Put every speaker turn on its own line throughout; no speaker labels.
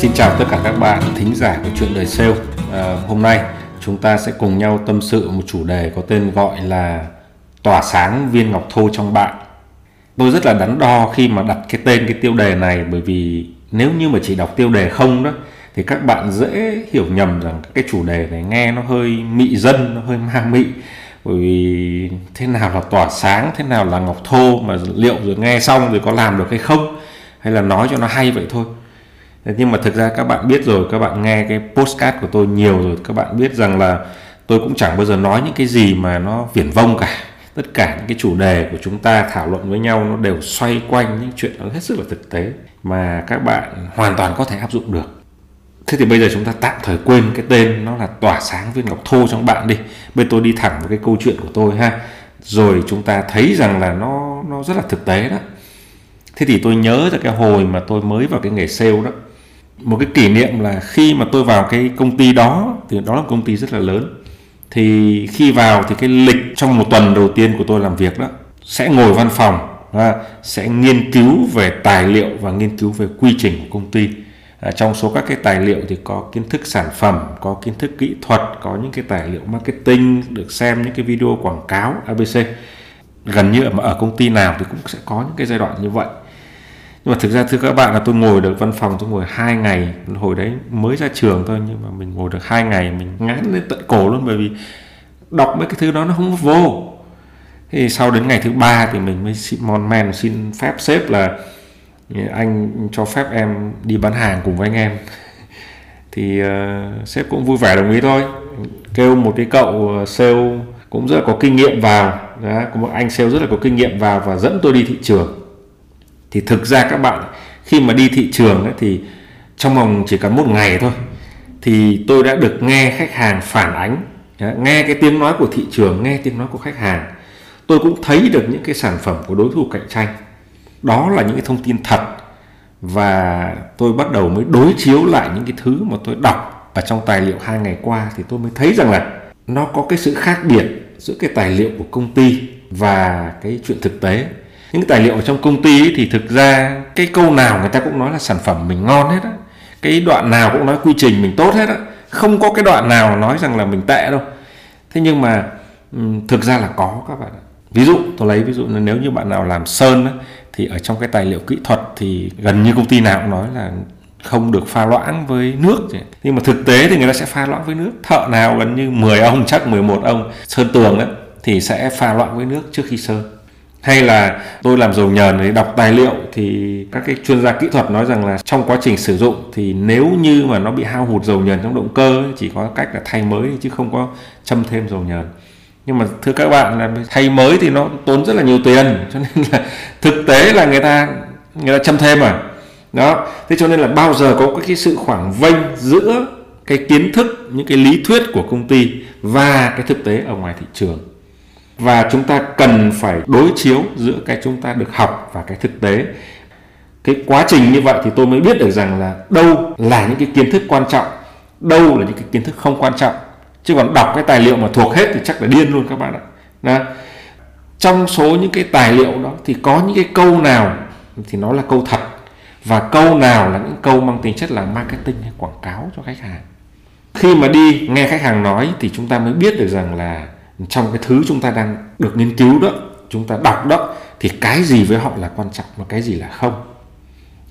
Xin chào tất cả các bạn thính giả của chuyện đời sale. À, hôm nay chúng ta sẽ cùng nhau tâm sự một chủ đề có tên gọi là tỏa sáng viên ngọc thô trong bạn. Tôi rất là đắn đo khi mà đặt cái tên cái tiêu đề này bởi vì nếu như mà chỉ đọc tiêu đề không đó thì các bạn dễ hiểu nhầm rằng cái chủ đề này nghe nó hơi mị dân, nó hơi mang mị bởi vì thế nào là tỏa sáng, thế nào là ngọc thô mà liệu rồi nghe xong rồi có làm được hay không hay là nói cho nó hay vậy thôi nhưng mà thực ra các bạn biết rồi, các bạn nghe cái postcard của tôi nhiều rồi, các bạn biết rằng là tôi cũng chẳng bao giờ nói những cái gì mà nó viển vông cả. Tất cả những cái chủ đề của chúng ta thảo luận với nhau nó đều xoay quanh những chuyện nó hết sức là thực tế mà các bạn hoàn toàn có thể áp dụng được. Thế thì bây giờ chúng ta tạm thời quên cái tên, nó là tỏa sáng viên ngọc thô trong bạn đi. Bây tôi đi thẳng vào cái câu chuyện của tôi ha. Rồi chúng ta thấy rằng là nó nó rất là thực tế đó. Thế thì tôi nhớ ra cái hồi mà tôi mới vào cái nghề sale đó một cái kỷ niệm là khi mà tôi vào cái công ty đó thì đó là một công ty rất là lớn. Thì khi vào thì cái lịch trong một tuần đầu tiên của tôi làm việc đó sẽ ngồi văn phòng sẽ nghiên cứu về tài liệu và nghiên cứu về quy trình của công ty. À, trong số các cái tài liệu thì có kiến thức sản phẩm có kiến thức kỹ thuật có những cái tài liệu marketing được xem những cái video quảng cáo abc gần như ở, ở công ty nào thì cũng sẽ có những cái giai đoạn như vậy nhưng mà thực ra thưa các bạn là tôi ngồi được văn phòng tôi ngồi hai ngày. Hồi đấy mới ra trường thôi nhưng mà mình ngồi được hai ngày mình ngán đến tận cổ luôn bởi vì đọc mấy cái thứ đó nó không vô. Thì sau đến ngày thứ ba thì mình mới xin mon men xin phép sếp là anh cho phép em đi bán hàng cùng với anh em. Thì uh, sếp cũng vui vẻ đồng ý thôi. Kêu một cái cậu ờ, sale cũng rất là có kinh nghiệm vào. Đó, có một anh sale rất là có kinh nghiệm vào và dẫn tôi đi thị trường thì thực ra các bạn khi mà đi thị trường ấy, thì trong vòng chỉ cần một ngày thôi thì tôi đã được nghe khách hàng phản ánh nghe cái tiếng nói của thị trường nghe tiếng nói của khách hàng. Tôi cũng thấy được những cái sản phẩm của đối thủ cạnh tranh. Đó là những cái thông tin thật và tôi bắt đầu mới đối chiếu lại những cái thứ mà tôi đọc ở trong tài liệu hai ngày qua thì tôi mới thấy rằng là nó có cái sự khác biệt giữa cái tài liệu của công ty và cái chuyện thực tế những tài liệu ở trong công ty ấy, thì thực ra cái câu nào người ta cũng nói là sản phẩm mình ngon hết á. Cái đoạn nào cũng nói quy trình mình tốt hết á. Không có cái đoạn nào nói rằng là mình tệ đâu. Thế nhưng mà thực ra là có các bạn ạ. Ví dụ tôi lấy ví dụ là nếu như bạn nào làm sơn á, thì ở trong cái tài liệu kỹ thuật thì gần như công ty nào cũng nói là không được pha loãng với nước nhưng mà thực tế thì người ta sẽ pha loãng với nước. Thợ nào gần như 10 ông chắc 11 ông sơn tường đó thì sẽ pha loãng với nước trước khi sơn hay là tôi làm dầu nhờn để đọc tài liệu thì các cái chuyên gia kỹ thuật nói rằng là trong quá trình sử dụng thì nếu như mà nó bị hao hụt dầu nhờn trong động cơ chỉ có cách là thay mới chứ không có châm thêm dầu nhờn. Nhưng mà thưa các bạn là thay mới thì nó tốn rất là nhiều tiền, cho nên là thực tế là người ta người ta châm thêm à đó, thế cho nên là bao giờ có cái sự khoảng vênh giữa cái kiến thức, những cái lý thuyết của công ty và cái thực tế ở ngoài thị trường và chúng ta cần phải đối chiếu giữa cái chúng ta được học và cái thực tế. Cái quá trình như vậy thì tôi mới biết được rằng là đâu là những cái kiến thức quan trọng, đâu là những cái kiến thức không quan trọng. Chứ còn đọc cái tài liệu mà thuộc hết thì chắc là điên luôn các bạn ạ. Đó. trong số những cái tài liệu đó thì có những cái câu nào thì nó là câu thật, và câu nào là những câu mang tính chất là marketing hay quảng cáo cho khách hàng. Khi mà đi nghe khách hàng nói thì chúng ta mới biết được rằng là trong cái thứ chúng ta đang được nghiên cứu đó, chúng ta đọc đó, thì cái gì với họ là quan trọng và cái gì là không?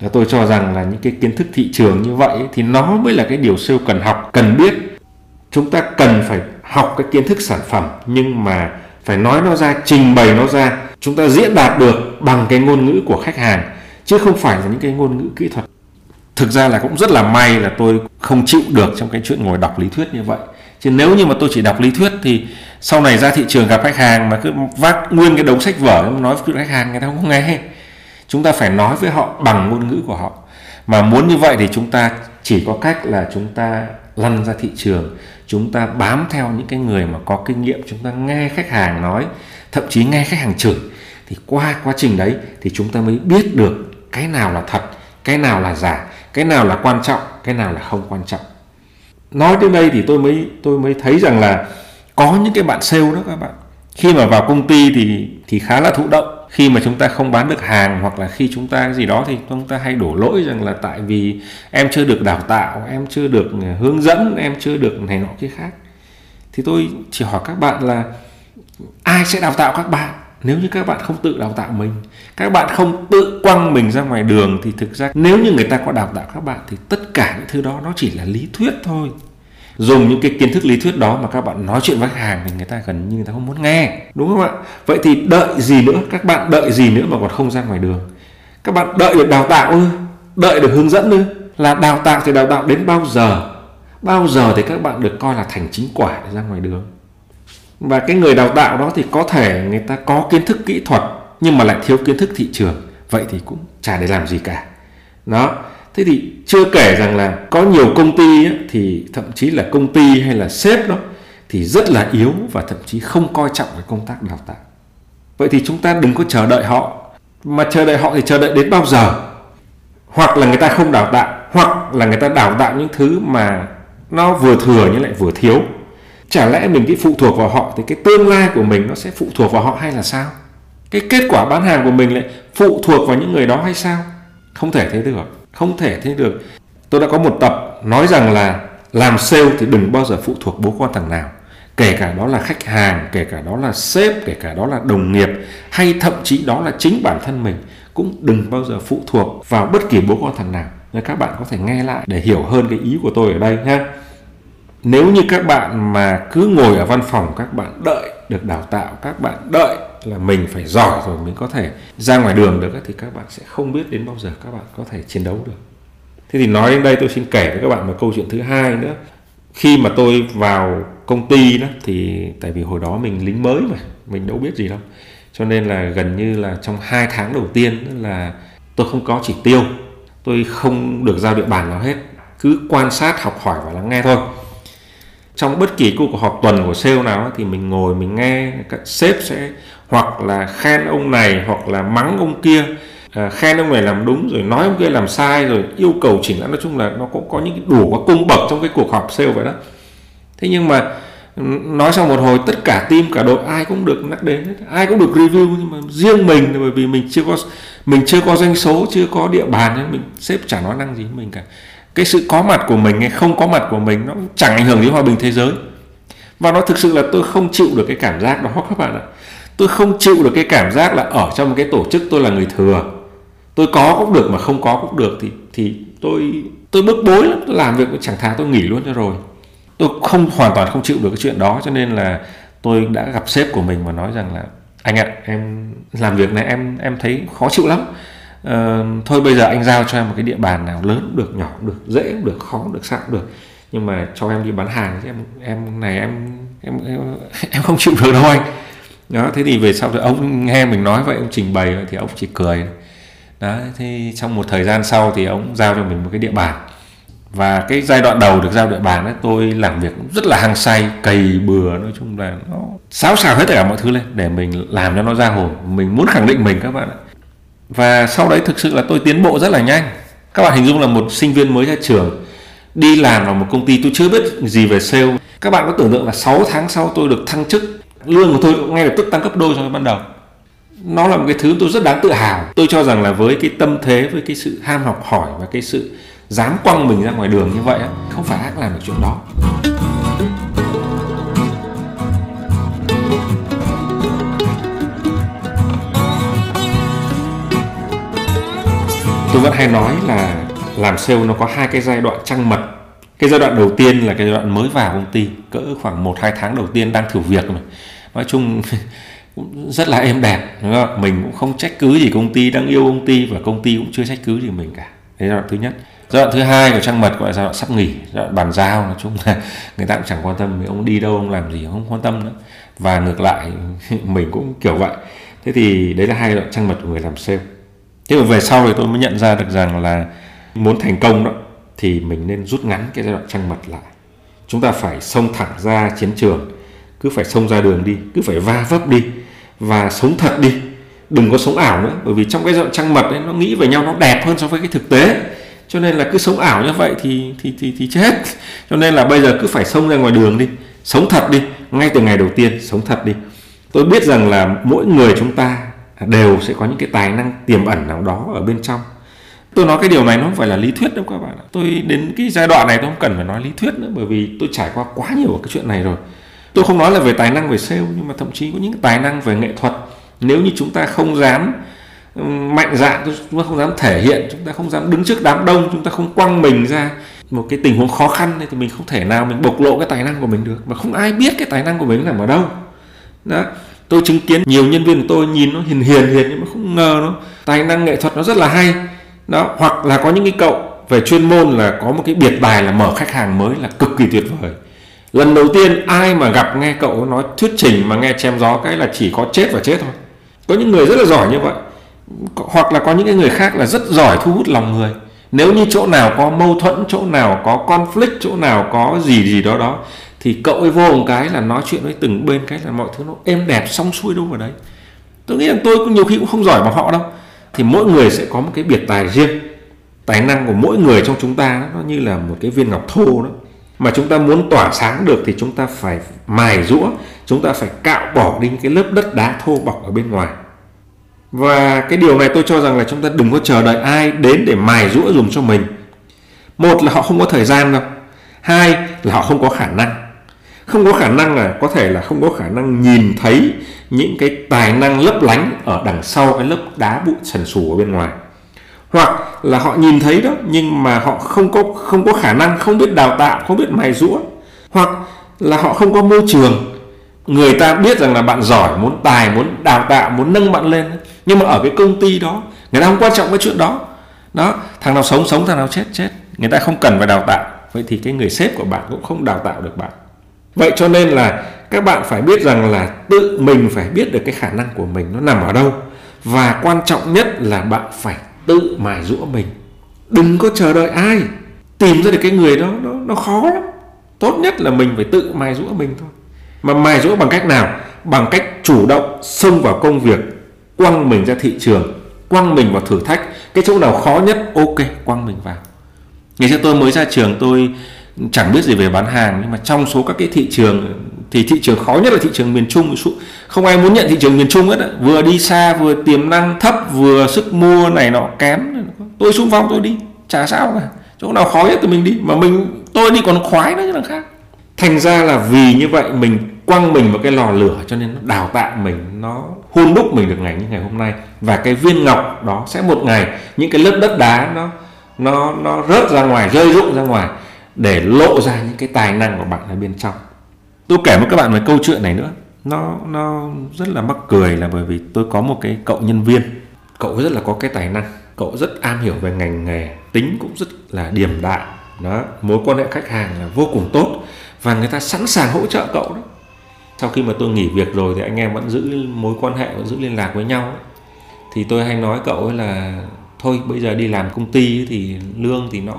Và tôi cho rằng là những cái kiến thức thị trường như vậy thì nó mới là cái điều siêu cần học, cần biết. Chúng ta cần phải học cái kiến thức sản phẩm, nhưng mà phải nói nó ra, trình bày nó ra. Chúng ta diễn đạt được bằng cái ngôn ngữ của khách hàng, chứ không phải là những cái ngôn ngữ kỹ thuật. Thực ra là cũng rất là may là tôi không chịu được trong cái chuyện ngồi đọc lý thuyết như vậy chứ nếu như mà tôi chỉ đọc lý thuyết thì sau này ra thị trường gặp khách hàng mà cứ vác nguyên cái đống sách vở nói với khách hàng, người ta không nghe. Chúng ta phải nói với họ bằng ngôn ngữ của họ. Mà muốn như vậy thì chúng ta chỉ có cách là chúng ta lăn ra thị trường, chúng ta bám theo những cái người mà có kinh nghiệm, chúng ta nghe khách hàng nói, thậm chí nghe khách hàng chửi. Thì qua quá trình đấy thì chúng ta mới biết được cái nào là thật, cái nào là giả, cái nào là quan trọng, cái nào là không quan trọng nói đến đây thì tôi mới tôi mới thấy rằng là có những cái bạn sale đó các bạn. Khi mà vào công ty thì thì khá là thụ động. Khi mà chúng ta không bán được hàng hoặc là khi chúng ta gì đó thì chúng ta hay đổ lỗi rằng là tại vì em chưa được đào tạo, em chưa được hướng dẫn, em chưa được này nọ kia khác. Thì tôi chỉ hỏi các bạn là ai sẽ đào tạo các bạn? Nếu như các bạn không tự đào tạo mình, các bạn không tự quăng mình ra ngoài đường thì thực ra nếu như người ta có đào tạo các bạn thì tất cả những thứ đó nó chỉ là lý thuyết thôi. Dùng những cái kiến thức lý thuyết đó mà các bạn nói chuyện với khách hàng thì người ta gần như người ta không muốn nghe, đúng không ạ? Vậy thì đợi gì nữa? Các bạn đợi gì nữa mà còn không ra ngoài đường? Các bạn đợi được đào tạo ư? Đợi được hướng dẫn ư? Là đào tạo thì đào tạo đến bao giờ? Bao giờ thì các bạn được coi là thành chính quả để ra ngoài đường? Và cái người đào tạo đó thì có thể người ta có kiến thức kỹ thuật nhưng mà lại thiếu kiến thức thị trường. Vậy thì cũng chả để làm gì cả. Đó. Thế thì chưa kể rằng là có nhiều công ty ấy, thì thậm chí là công ty hay là sếp đó thì rất là yếu và thậm chí không coi trọng cái công tác đào tạo. Vậy thì chúng ta đừng có chờ đợi họ. Mà chờ đợi họ thì chờ đợi đến bao giờ? Hoặc là người ta không đào tạo hoặc là người ta đào tạo những thứ mà nó vừa thừa nhưng lại vừa thiếu chả lẽ mình cứ phụ thuộc vào họ thì cái tương lai của mình nó sẽ phụ thuộc vào họ hay là sao? Cái kết quả bán hàng của mình lại phụ thuộc vào những người đó hay sao? Không thể thế được, không thể thế được. Tôi đã có một tập nói rằng là làm sale thì đừng bao giờ phụ thuộc bố con thằng nào. Kể cả đó là khách hàng, kể cả đó là sếp, kể cả đó là đồng nghiệp, hay thậm chí đó là chính bản thân mình, cũng đừng bao giờ phụ thuộc vào bất kỳ bố con thằng nào. Nên các bạn có thể nghe lại để hiểu hơn cái ý của tôi ở đây ha nếu như các bạn mà cứ ngồi ở văn phòng các bạn đợi được đào tạo, các bạn đợi là mình phải giỏi rồi mình có thể ra ngoài đường được thì các bạn sẽ không biết đến bao giờ các bạn có thể chiến đấu được. Thế thì nói đến đây tôi xin kể với các bạn một câu chuyện thứ hai nữa. Khi mà tôi vào công ty đó, thì tại vì hồi đó mình lính mới mà, mình đâu biết gì đâu. Cho nên là gần như là trong hai tháng đầu tiên là tôi không có chỉ tiêu, tôi không được giao địa bàn nào hết. Cứ quan sát, học hỏi và lắng nghe thôi trong bất kỳ cuộc họp tuần của sale nào thì mình ngồi mình nghe các sếp sẽ hoặc là khen ông này hoặc là mắng ông kia. À, khen ông này làm đúng rồi nói ông kia làm sai rồi yêu cầu chỉnh lại. Nói chung là nó cũng có những cái đủ các cung bậc trong cái cuộc họp sale vậy đó. Thế nhưng mà ừ, nói xong một hồi tất cả team cả đội ai cũng được nhắc đến hết. Ai cũng được review nhưng mà riêng mình bởi vì mình chưa có mình chưa có doanh số chưa có địa bàn nên mình sếp chả nói năng gì với mình cả cái sự có mặt của mình hay không có mặt của mình nó chẳng ảnh hưởng đến hòa bình thế giới. Và nó thực sự là tôi không chịu được cái cảm giác đó, các bạn ạ. Tôi không chịu được cái cảm giác là ở trong cái tổ chức tôi là người thừa. Tôi có cũng được mà không có cũng được thì thì tôi tôi bức bối lắm, tôi làm việc chẳng thà tôi nghỉ luôn cho rồi. Tôi không, hoàn toàn không chịu được cái chuyện đó, cho nên là tôi đã gặp sếp của mình và nói rằng là, anh ạ, em làm việc này em em thấy khó chịu lắm uh, thôi bây giờ anh giao cho em một cái địa bàn nào lớn cũng được nhỏ cũng được dễ cũng được khó cũng được sao cũng được. Nhưng mà cho em đi bán hàng thì em em này em em em, em không chịu được đâu anh. Đó thế thì về sau thì ông nghe mình nói vậy ông trình bày vậy thì ông chỉ cười. Đó thì trong một thời gian sau thì ông giao cho mình một cái địa bàn. Và cái giai đoạn đầu được giao địa bàn ấy tôi làm việc rất là hăng say cày bừa nói chung là nó xáo xào hết tất cả mọi thứ lên để mình làm cho nó ra hồn. Mình muốn khẳng định mình các bạn ạ và sau đấy thực sự là tôi tiến bộ rất là nhanh. Các bạn hình dung là một sinh viên mới ra trường, đi làm vào một công ty, tôi chưa biết gì về sale. Các bạn có tưởng tượng là 6 tháng sau tôi được thăng chức, lương của tôi ngay lập tức tăng gấp đôi so với ban đầu. Nó là một cái thứ tôi rất đáng tự hào. Tôi cho rằng là với cái tâm thế, với cái sự ham học hỏi và cái sự dám quăng mình ra ngoài đường như vậy không phải ai làm được chuyện đó. Tôi vẫn hay nói là làm sale nó có hai cái giai đoạn trăng mật. Cái giai đoạn đầu tiên là cái giai đoạn mới vào công ty, cỡ khoảng một, hai tháng đầu tiên đang thử việc mà. Nói chung cũng rất là êm đẹp, đúng không? mình cũng không trách cứ gì công ty đang yêu công ty và công ty cũng chưa trách cứ gì mình cả. Đấy là thứ nhất. Giai đoạn thứ hai của trăng mật gọi là giai đoạn sắp nghỉ, giai đoạn bàn giao. Nói chung là người ta cũng chẳng quan tâm ông đi đâu, ông làm gì không quan tâm nữa. Và ngược lại, mình cũng kiểu vậy. Thế thì đấy là hai đoạn trăng mật của người làm sale thế mà về sau thì tôi mới nhận ra được rằng là muốn thành công đó, thì mình nên rút ngắn cái giai đoạn trăng mật lại. Chúng ta phải xông thẳng ra chiến trường, cứ phải xông ra đường đi, cứ phải va vấp đi và sống thật đi. Đừng có sống ảo nữa, bởi vì trong cái giai đoạn trăng mật ấy, nó nghĩ về nhau nó đẹp hơn so với cái thực tế. Cho nên là cứ sống ảo như vậy thì thì thì thì chết. Cho nên là bây giờ cứ phải xông ra ngoài đường đi, sống thật đi. Ngay từ ngày đầu tiên, sống thật đi. Tôi biết rằng là mỗi người chúng ta đều sẽ có những cái tài năng tiềm ẩn nào đó ở bên trong. Tôi nói cái điều này nó không phải là lý thuyết đâu các bạn tôi đến cái giai đoạn này tôi không cần phải nói lý thuyết nữa bởi vì tôi trải qua quá nhiều cái chuyện này rồi. Tôi không nói là về tài năng về sale, nhưng mà thậm chí có những tài năng về nghệ thuật. Nếu như chúng ta không dám mạnh dạn, chúng ta không dám thể hiện, chúng ta không dám đứng trước đám đông, chúng ta không quăng mình ra một cái tình huống khó khăn thì mình không thể nào mình bộc lộ cái tài năng của mình được. Và không ai biết cái tài năng của mình nằm ở đâu. Đó tôi chứng kiến nhiều nhân viên của tôi nhìn nó hiền hiền hiền nhưng mà không ngờ nó. Tài năng nghệ thuật nó rất là hay. Đó, hoặc là có những cái cậu về chuyên môn là có một cái biệt bài là mở khách hàng mới là cực kỳ tuyệt vời. Lần đầu tiên ai mà gặp nghe cậu nói thuyết trình mà nghe chém gió cái là chỉ có chết và chết thôi. Có những người rất là giỏi như vậy. Hoặc là có những cái người khác là rất giỏi thu hút lòng người. Nếu như chỗ nào có mâu thuẫn, chỗ nào có conflict, chỗ nào có gì gì đó đó thì cậu ấy vô một cái là nói chuyện với từng bên cái là mọi thứ nó êm đẹp, xong xuôi đâu vào đấy. Tôi nghĩ rằng tôi cũng nhiều khi cũng không giỏi bằng họ đâu. Thì mỗi người sẽ có một cái biệt tài riêng. Tài năng của mỗi người trong chúng ta nó như là một cái viên ngọc thô đó. Mà chúng ta muốn tỏa sáng được thì chúng ta phải mài rũa, chúng ta phải cạo bỏ đi cái lớp đất đá thô bọc ở bên ngoài. Và cái điều này tôi cho rằng là chúng ta đừng có chờ đợi ai đến để mài rũa dùng cho mình. Một là họ không có thời gian đâu. Hai là họ không có khả năng không có khả năng là, có thể là không có khả năng nhìn thấy những cái tài năng lấp lánh ở đằng sau cái lớp đá bụi sần sù ở bên ngoài. Hoặc là họ nhìn thấy đó, nhưng mà họ không có không có khả năng, không biết đào tạo, không biết mài rũa. Hoặc là họ không có môi trường. Người ta biết rằng là bạn giỏi, muốn tài, muốn đào tạo, muốn nâng bạn lên. Nhưng mà ở cái công ty đó, người ta không quan trọng cái chuyện đó. Đó, thằng nào sống sống, thằng nào chết chết. Người ta không cần phải đào tạo. Vậy thì cái người sếp của bạn cũng không đào tạo được bạn vậy cho nên là các bạn phải biết rằng là tự mình phải biết được cái khả năng của mình nó nằm ở đâu. Và quan trọng nhất là bạn phải tự mài rũa mình. Đừng có chờ đợi ai. Tìm ra được cái người đó, nó nó khó lắm. Tốt nhất là mình phải tự mài rũa mình thôi. Mà mài rũa bằng cách nào? Bằng cách chủ động xông vào công việc, quăng mình ra thị trường, quăng mình vào thử thách. Cái chỗ nào khó nhất? Ok, quăng mình vào. Ngày xưa tôi mới ra trường, tôi chẳng biết gì về bán hàng, nhưng mà trong số các cái thị trường, thì thị trường khó nhất là thị trường miền Trung. Không ai muốn nhận thị trường miền Trung hết vừa đi xa, vừa tiềm năng thấp, vừa sức mua này nọ kém. Tôi xung phong tôi đi. Chả sao cả chỗ nào khó nhất thì mình đi. Mà mình, tôi đi còn khoái nữa chứ là khác. Thành ra là vì như vậy, mình quăng mình vào cái lò lửa, cho nên nó đào tạo mình, nó hôn đúc mình được ngày như ngày hôm nay. Và cái viên ngọc đó sẽ một ngày, những cái lớp đất đá nó nó nó rớt ra ngoài, rơi rụng ra ngoài để lộ ra những cái tài năng của bạn ở bên trong. Tôi kể với các bạn một câu chuyện này nữa. Nó nó rất là mắc cười là bởi vì tôi có một cái cậu nhân viên. Cậu rất là có cái tài năng. Cậu rất am hiểu về ngành nghề, tính cũng rất là điềm đạm. Đó, mối quan hệ khách hàng là vô cùng tốt và người ta sẵn sàng hỗ trợ cậu đó sau khi mà tôi nghỉ việc rồi thì anh em vẫn giữ mối quan hệ, vẫn giữ liên lạc với nhau ấy. thì tôi hay nói cậu ấy là, thôi, bây giờ đi làm công ty thì lương thì nó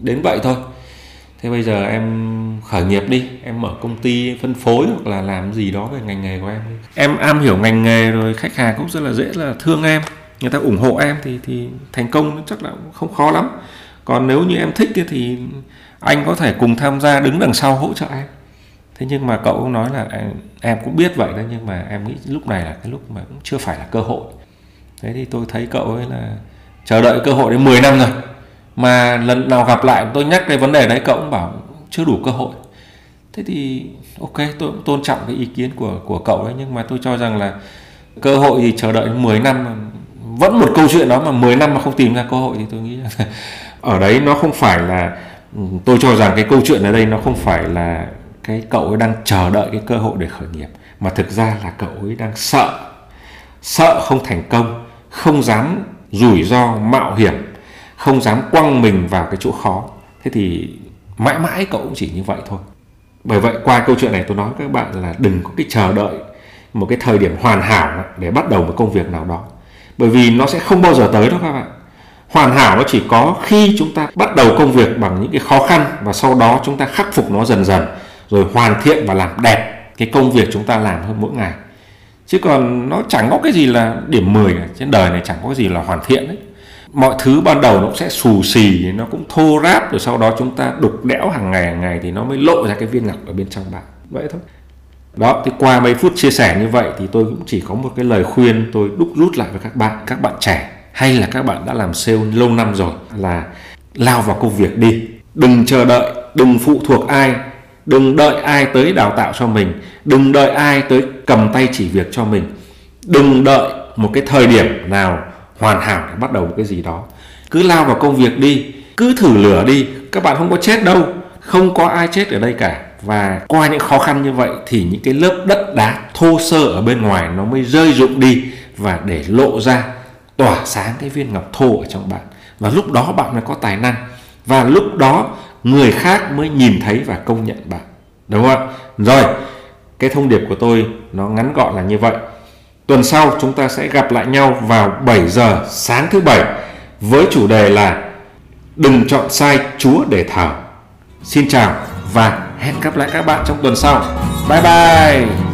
đến vậy thôi thế bây giờ em khởi nghiệp đi, em mở công ty phân phối hoặc là làm gì đó về ngành nghề của em em am hiểu ngành nghề rồi, khách hàng cũng rất là dễ là thương em, người ta ủng hộ em thì thì thành công chắc là không khó lắm. Còn nếu như em thích thì anh có thể cùng tham gia đứng đằng sau hỗ trợ em. Thế nhưng mà cậu cũng nói là à, em cũng biết vậy đó nhưng mà em nghĩ lúc này là cái lúc mà cũng chưa phải là cơ hội. Thế thì tôi thấy cậu ấy là chờ đợi cơ hội đến 10 năm rồi mà lần nào gặp lại tôi nhắc cái vấn đề đấy, cậu cũng bảo chưa đủ cơ hội. Thế thì, ok, tôi cũng tôn trọng cái ý kiến của của cậu ấy nhưng mà tôi cho rằng là cơ hội thì chờ đợi 10 năm vẫn một câu chuyện đó mà 10 năm mà không tìm ra cơ hội thì tôi nghĩ là ở đấy nó không phải là ừ, tôi cho rằng cái câu chuyện ở đây nó không phải là cái cậu ấy đang chờ đợi cái cơ hội để khởi nghiệp, mà thực ra là cậu ấy đang sợ. Sợ không thành công, không dám rủi ro mạo hiểm không dám quăng mình vào cái chỗ khó. Thế thì mãi mãi cậu cũng chỉ như vậy thôi. Bởi vậy qua câu chuyện này tôi nói với các bạn là đừng có cái chờ đợi một cái thời điểm hoàn hảo để bắt đầu một công việc nào đó. Bởi vì nó sẽ không bao giờ tới đâu các bạn. Hoàn hảo nó chỉ có khi chúng ta bắt đầu công việc bằng những cái khó khăn và sau đó chúng ta khắc phục nó dần dần, rồi hoàn thiện và làm đẹp cái công việc chúng ta làm hơn mỗi ngày. Chứ còn nó chẳng có cái gì là điểm 10 cả. trên đời này chẳng có cái gì là hoàn thiện đấy mọi thứ ban đầu nó cũng sẽ xù xì, nó cũng thô ráp, rồi sau đó chúng ta đục đẽo hàng ngày hàng ngày thì nó mới lộ ra cái viên ngọc ở bên trong bạn. Vậy thôi. Đó, thì qua mấy phút chia sẻ như vậy thì tôi cũng chỉ có một cái lời khuyên tôi đúc rút lại với các bạn. Các bạn trẻ, hay là các bạn đã làm sale lâu năm rồi, là lao vào công việc đi. Đừng chờ đợi, đừng phụ thuộc ai. Đừng đợi ai tới đào tạo cho mình. Đừng đợi ai tới cầm tay chỉ việc cho mình. Đừng đợi một cái thời điểm nào hoàn hảo để bắt đầu một cái gì đó. Cứ lao vào công việc đi, cứ thử lửa đi, các bạn không có chết đâu, không có ai chết ở đây cả. Và qua những khó khăn như vậy thì những cái lớp đất đá thô sơ ở bên ngoài nó mới rơi rụng đi và để lộ ra, tỏa sáng cái viên ngọc thô ở trong bạn. Và lúc đó bạn mới có tài năng. Và lúc đó người khác mới nhìn thấy và công nhận bạn. Đúng không ạ? Rồi, cái thông điệp của tôi nó ngắn gọn là như vậy tuần sau chúng ta sẽ gặp lại nhau vào 7 giờ sáng thứ bảy với chủ đề là đừng chọn sai chúa để thờ. Xin chào và hẹn gặp lại các bạn trong tuần sau. Bye bye!